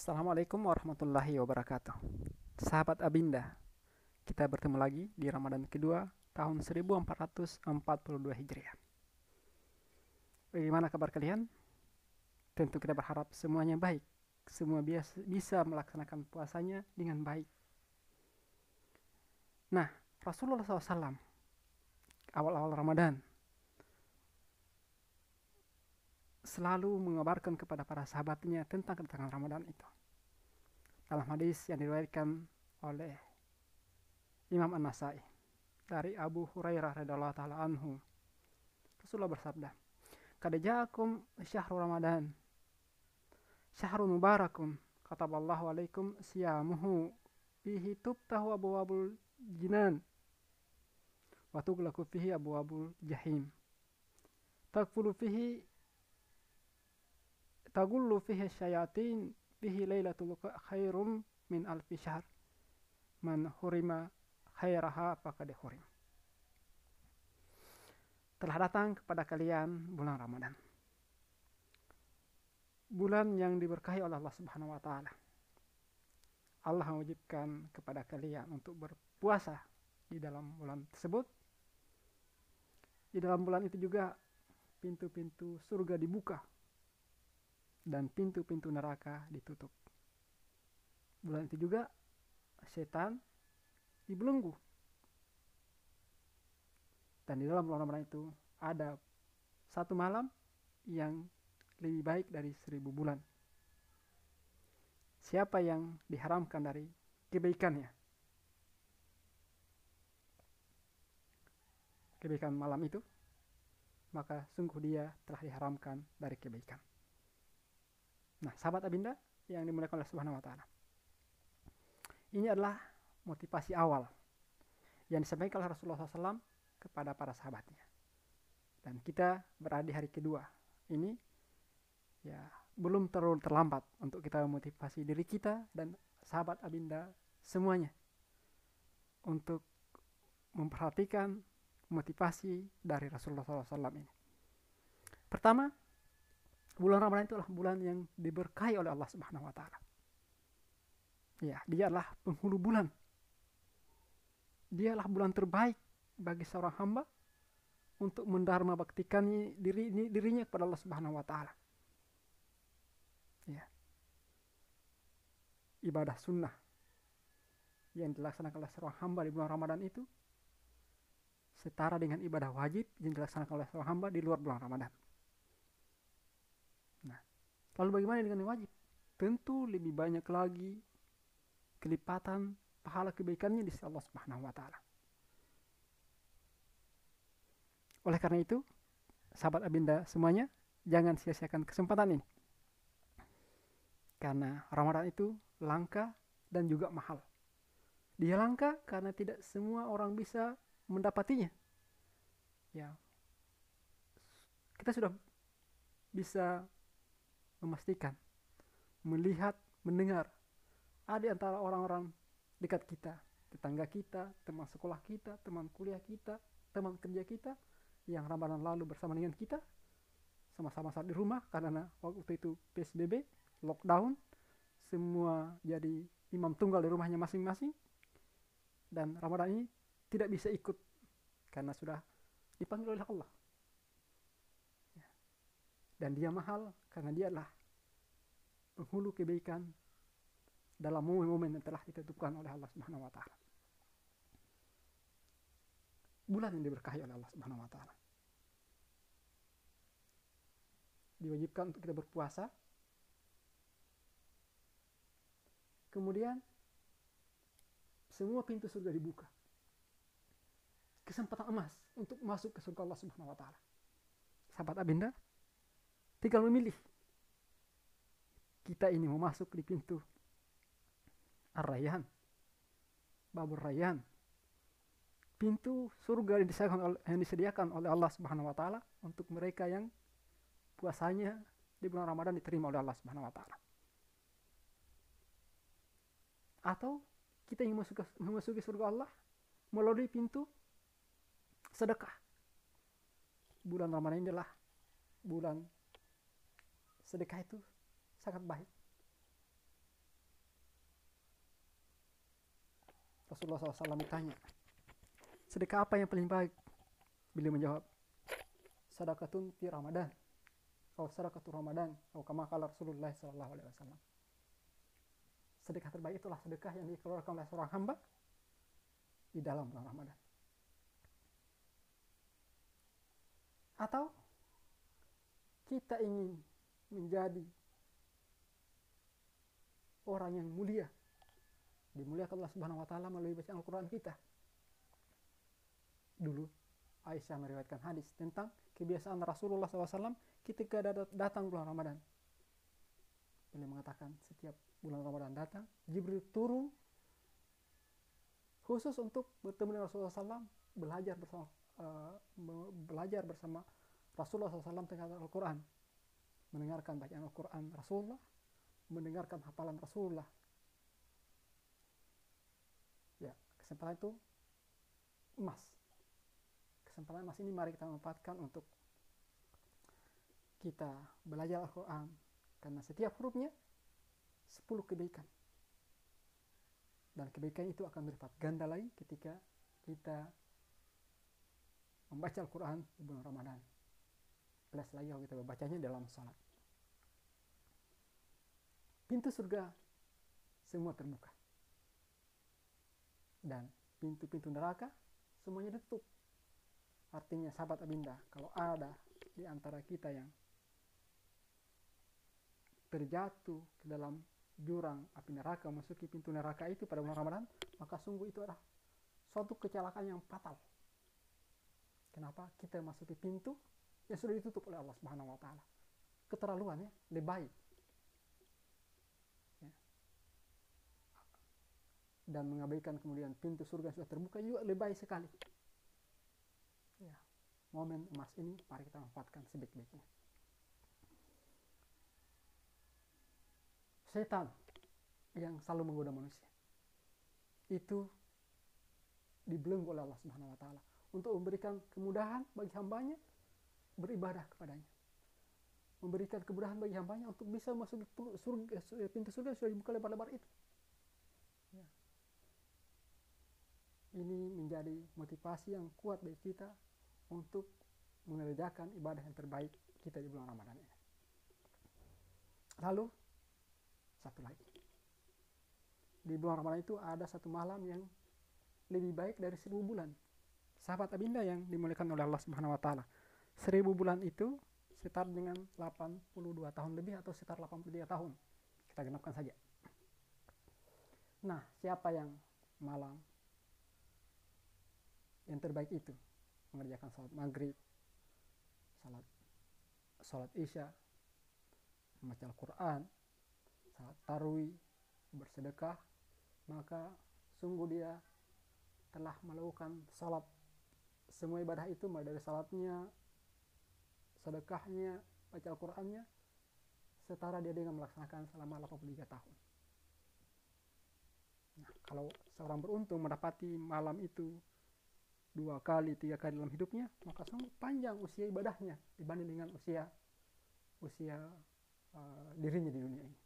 Assalamualaikum warahmatullahi wabarakatuh. Sahabat Abinda, kita bertemu lagi di Ramadan kedua tahun 1442 Hijriah. Bagaimana kabar kalian? Tentu kita berharap semuanya baik. Semua biasa, bisa melaksanakan puasanya dengan baik. Nah, Rasulullah SAW awal-awal Ramadan selalu mengabarkan kepada para sahabatnya tentang kedatangan Ramadan itu. Dalam hadis yang diriwayatkan oleh Imam An-Nasai dari Abu Hurairah radhiyallahu taala anhu. Rasulullah bersabda, "Qad ja'akum syahrul Ramadan. Syahrun mubarakun. Kataballahu alaikum siyamuhu fihi tubtahu abwabul jinan wa tughlaqu fihi abwabul jahim. Takfulu fihi tagullu fihi syayatin fihi lailatul khairum min alfi syahr man hurima khairaha faqad hurim telah datang kepada kalian bulan Ramadan. Bulan yang diberkahi oleh Allah Subhanahu wa taala. Allah mewajibkan kepada kalian untuk berpuasa di dalam bulan tersebut. Di dalam bulan itu juga pintu-pintu surga dibuka dan pintu-pintu neraka ditutup. Bulan itu juga setan dibelenggu. Dan di dalam bulan itu ada satu malam yang lebih baik dari seribu bulan. Siapa yang diharamkan dari kebaikannya? Kebaikan malam itu, maka sungguh dia telah diharamkan dari kebaikan. Nah, sahabat Abinda yang dimuliakan oleh Subhanahu wa taala. Ini adalah motivasi awal yang disampaikan oleh Rasulullah SAW kepada para sahabatnya. Dan kita berada di hari kedua. Ini ya belum terlalu terlambat untuk kita memotivasi diri kita dan sahabat Abinda semuanya untuk memperhatikan motivasi dari Rasulullah SAW ini. Pertama, bulan Ramadan adalah bulan yang diberkahi oleh Allah Subhanahu wa taala. Ya, dia penghulu bulan. Dia adalah bulan terbaik bagi seorang hamba untuk mendharma baktikan diri, dirinya kepada Allah Subhanahu wa taala. Ya. Ibadah sunnah yang dilaksanakan oleh seorang hamba di bulan Ramadan itu setara dengan ibadah wajib yang dilaksanakan oleh seorang hamba di luar bulan Ramadan. Lalu bagaimana dengan yang wajib? Tentu lebih banyak lagi kelipatan pahala kebaikannya di sisi Allah Subhanahu wa taala. Oleh karena itu, sahabat Abinda semuanya, jangan sia-siakan kesempatan ini. Karena Ramadan itu langka dan juga mahal. Dia langka karena tidak semua orang bisa mendapatinya. Ya. Kita sudah bisa memastikan, melihat, mendengar. Ada antara orang-orang dekat kita, tetangga kita, teman sekolah kita, teman kuliah kita, teman kerja kita, yang Ramadan lalu bersama dengan kita, sama-sama saat di rumah karena waktu itu PSBB, lockdown, semua jadi imam tunggal di rumahnya masing-masing, dan Ramadan ini tidak bisa ikut karena sudah dipanggil oleh Allah dan dia mahal karena dia adalah penghulu kebaikan dalam momen-momen yang telah ditentukan oleh Allah Subhanahu wa taala. Bulan yang diberkahi oleh Allah Subhanahu wa taala. Diwajibkan untuk kita berpuasa. Kemudian semua pintu surga dibuka. Kesempatan emas untuk masuk ke surga Allah Subhanahu wa taala. Sahabat Abinda, tinggal memilih kita ini mau masuk di pintu Ar-Rayyan Babur pintu surga yang disediakan oleh, yang disediakan oleh Allah Subhanahu wa taala untuk mereka yang puasanya di bulan Ramadan diterima oleh Allah Subhanahu wa taala. Atau kita ingin masuk memasuki surga Allah melalui pintu sedekah. Bulan Ramadan inilah bulan sedekah itu sangat baik. Rasulullah SAW ditanya, sedekah apa yang paling baik? Beliau menjawab, sadakatun fi Ramadan. Atau sadakatu Ramadan. Atau kama kala Rasulullah SAW. Sedekah terbaik itulah sedekah yang dikeluarkan oleh seorang hamba di dalam bulan Ramadan. Atau kita ingin menjadi orang yang mulia dimuliakan Allah Subhanahu wa taala melalui bacaan Al-Qur'an kita. Dulu Aisyah meriwayatkan hadis tentang kebiasaan Rasulullah SAW ketika datang bulan Ramadan. Beliau mengatakan setiap bulan Ramadan datang, Jibril turun khusus untuk bertemu dengan Rasulullah SAW, belajar bersama uh, belajar bersama Rasulullah SAW tentang Al-Quran, mendengarkan bacaan Al-Quran Rasulullah, mendengarkan hafalan Rasulullah, kesempatan itu emas. Kesempatan emas ini mari kita manfaatkan untuk kita belajar Al-Quran. Karena setiap hurufnya 10 kebaikan. Dan kebaikan itu akan berlipat ganda lagi ketika kita membaca Al-Quran di bulan Ramadan plus lagi kalau kita membacanya dalam salat pintu surga semua terbuka dan pintu-pintu neraka semuanya ditutup. Artinya sahabat Abinda, kalau ada di antara kita yang terjatuh ke dalam jurang api neraka masuki pintu neraka itu pada bulan Ramadan, maka sungguh itu adalah suatu kecelakaan yang fatal. Kenapa? Kita masuki pintu yang sudah ditutup oleh Allah Subhanahu wa taala. Keterlaluan ya, lebay. dan mengabaikan kemudian pintu surga sudah terbuka juga baik sekali. Ya, momen emas ini mari kita manfaatkan sebaik-baiknya. Setan yang selalu menggoda manusia itu dibelenggu oleh Allah Subhanahu wa taala untuk memberikan kemudahan bagi hambanya beribadah kepadanya. Memberikan kemudahan bagi hambanya untuk bisa masuk surga, pintu surga sudah dibuka lebar-lebar itu. Ya ini menjadi motivasi yang kuat bagi kita untuk mengerjakan ibadah yang terbaik kita di bulan Ramadan ini. Lalu satu lagi. Di bulan Ramadan itu ada satu malam yang lebih baik dari seribu bulan. Sahabat Abinda yang dimuliakan oleh Allah Subhanahu wa taala. Seribu bulan itu sekitar dengan 82 tahun lebih atau sekitar 83 tahun. Kita genapkan saja. Nah, siapa yang malam yang terbaik itu mengerjakan salat maghrib salat salat isya membaca Al-Quran salat tarwi bersedekah maka sungguh dia telah melakukan salat semua ibadah itu mulai dari salatnya sedekahnya baca Al-Qurannya setara dia dengan melaksanakan selama 83 tahun. Nah kalau seorang beruntung mendapati malam itu dua kali tiga kali dalam hidupnya maka sungguh panjang usia ibadahnya dibanding dengan usia usia uh, dirinya di dunia ini.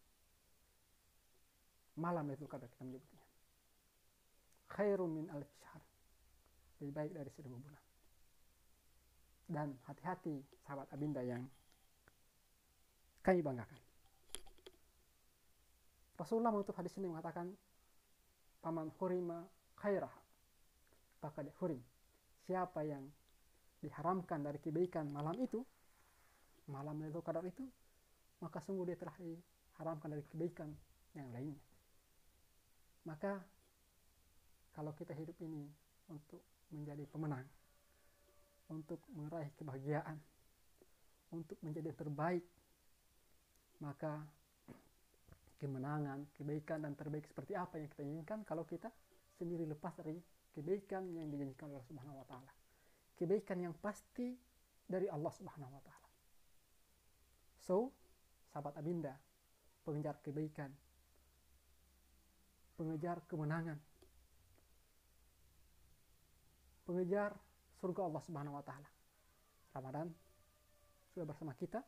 Malam itu kata kita menyebutnya khairum min alif syahr. Lebih baik dari seribu bulan dan hati-hati sahabat abinda yang kami banggakan. Rasulullah menutup hadis ini mengatakan paman hurima khairah. Maka hurim. Siapa yang diharamkan dari kebaikan malam itu malam itu Qadar itu maka sungguh dia telah diharamkan dari kebaikan yang lainnya. Maka kalau kita hidup ini untuk menjadi pemenang untuk meraih kebahagiaan untuk menjadi terbaik maka kemenangan, kebaikan dan terbaik seperti apa yang kita inginkan kalau kita sendiri lepas dari kebaikan yang dijanjikan oleh Allah Subhanahu wa taala. Kebaikan yang pasti dari Allah Subhanahu wa taala. So, sahabat Abinda, pengejar kebaikan, pengejar kemenangan, pengejar surga Allah Subhanahu wa taala. Ramadan sudah bersama kita,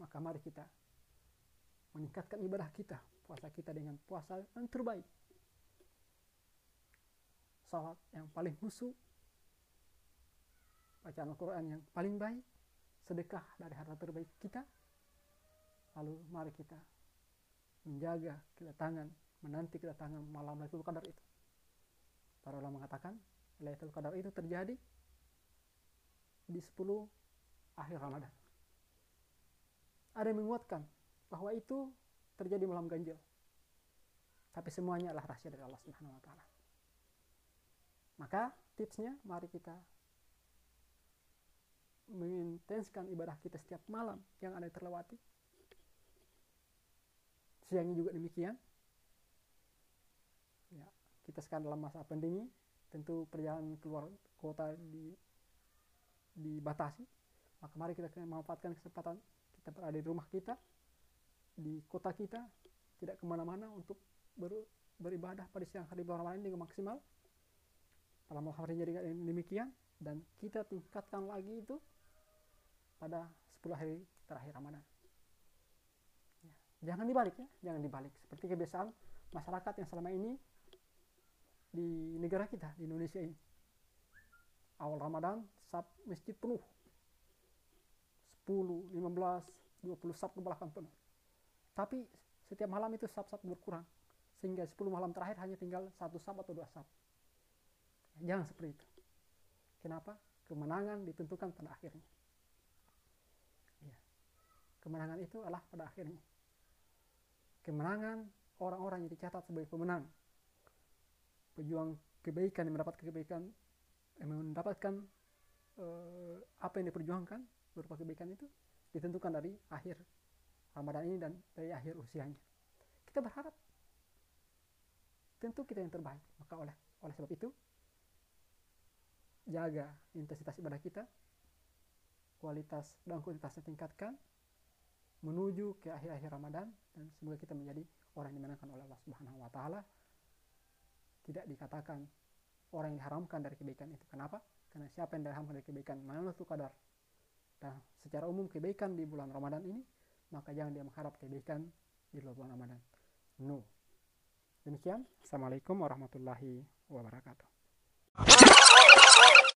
maka mari kita meningkatkan ibadah kita, puasa kita dengan puasa yang terbaik. Sholat yang paling khusyuk bacaan Al-Quran yang paling baik sedekah dari harta terbaik kita. Lalu mari kita menjaga kedatangan menanti kedatangan malam Lailatul Qadar itu. Para ulama mengatakan Lailatul Qadar itu terjadi di 10 akhir Ramadan ada yang menguatkan bahwa itu terjadi malam ganjil tapi semuanya adalah rahasia dari Allah Subhanahu wa taala. Maka tipsnya mari kita mengintenskan ibadah kita setiap malam yang ada terlewati. Siangnya juga demikian. Ya, kita sekarang dalam masa pandemi, tentu perjalanan keluar kota di dibatasi. Maka mari kita memanfaatkan kesempatan kita berada di rumah kita, di kota kita, tidak ke mana-mana untuk ber, beribadah pada siang hari bulan Ramadan dengan maksimal pada malam hari jadi demikian dan kita tingkatkan lagi itu pada 10 hari terakhir Ramadan ya. jangan dibalik ya jangan dibalik seperti kebiasaan masyarakat yang selama ini di negara kita di Indonesia ini awal Ramadan sab masjid penuh 10, 15, 20 sab belakang penuh tapi setiap malam itu sab-sab berkurang sehingga 10 malam terakhir hanya tinggal satu sab atau dua sab. Jangan seperti itu. Kenapa? Kemenangan ditentukan pada akhirnya. Ya. Kemenangan itu adalah pada akhirnya. Kemenangan orang-orang yang dicatat sebagai pemenang. Pejuang kebaikan yang mendapat kebaikan, yang mendapatkan uh, apa yang diperjuangkan berupa kebaikan itu ditentukan dari akhir Ramadan ini dan dari akhir usianya. Kita berharap tentu kita yang terbaik. Maka oleh oleh sebab itu jaga intensitas ibadah kita, kualitas dan kuantitasnya tingkatkan menuju ke akhir-akhir Ramadan dan semoga kita menjadi orang yang dimenangkan oleh Allah Subhanahu wa taala. Tidak dikatakan orang yang diharamkan dari kebaikan itu. Kenapa? Karena siapa yang diharamkan dari kebaikan Lailatul Qadar. Dan secara umum kebaikan di bulan Ramadan ini, maka jangan dia mengharap kebaikan di luar bulan Ramadan. No. Demikian, Assalamualaikum warahmatullahi wabarakatuh.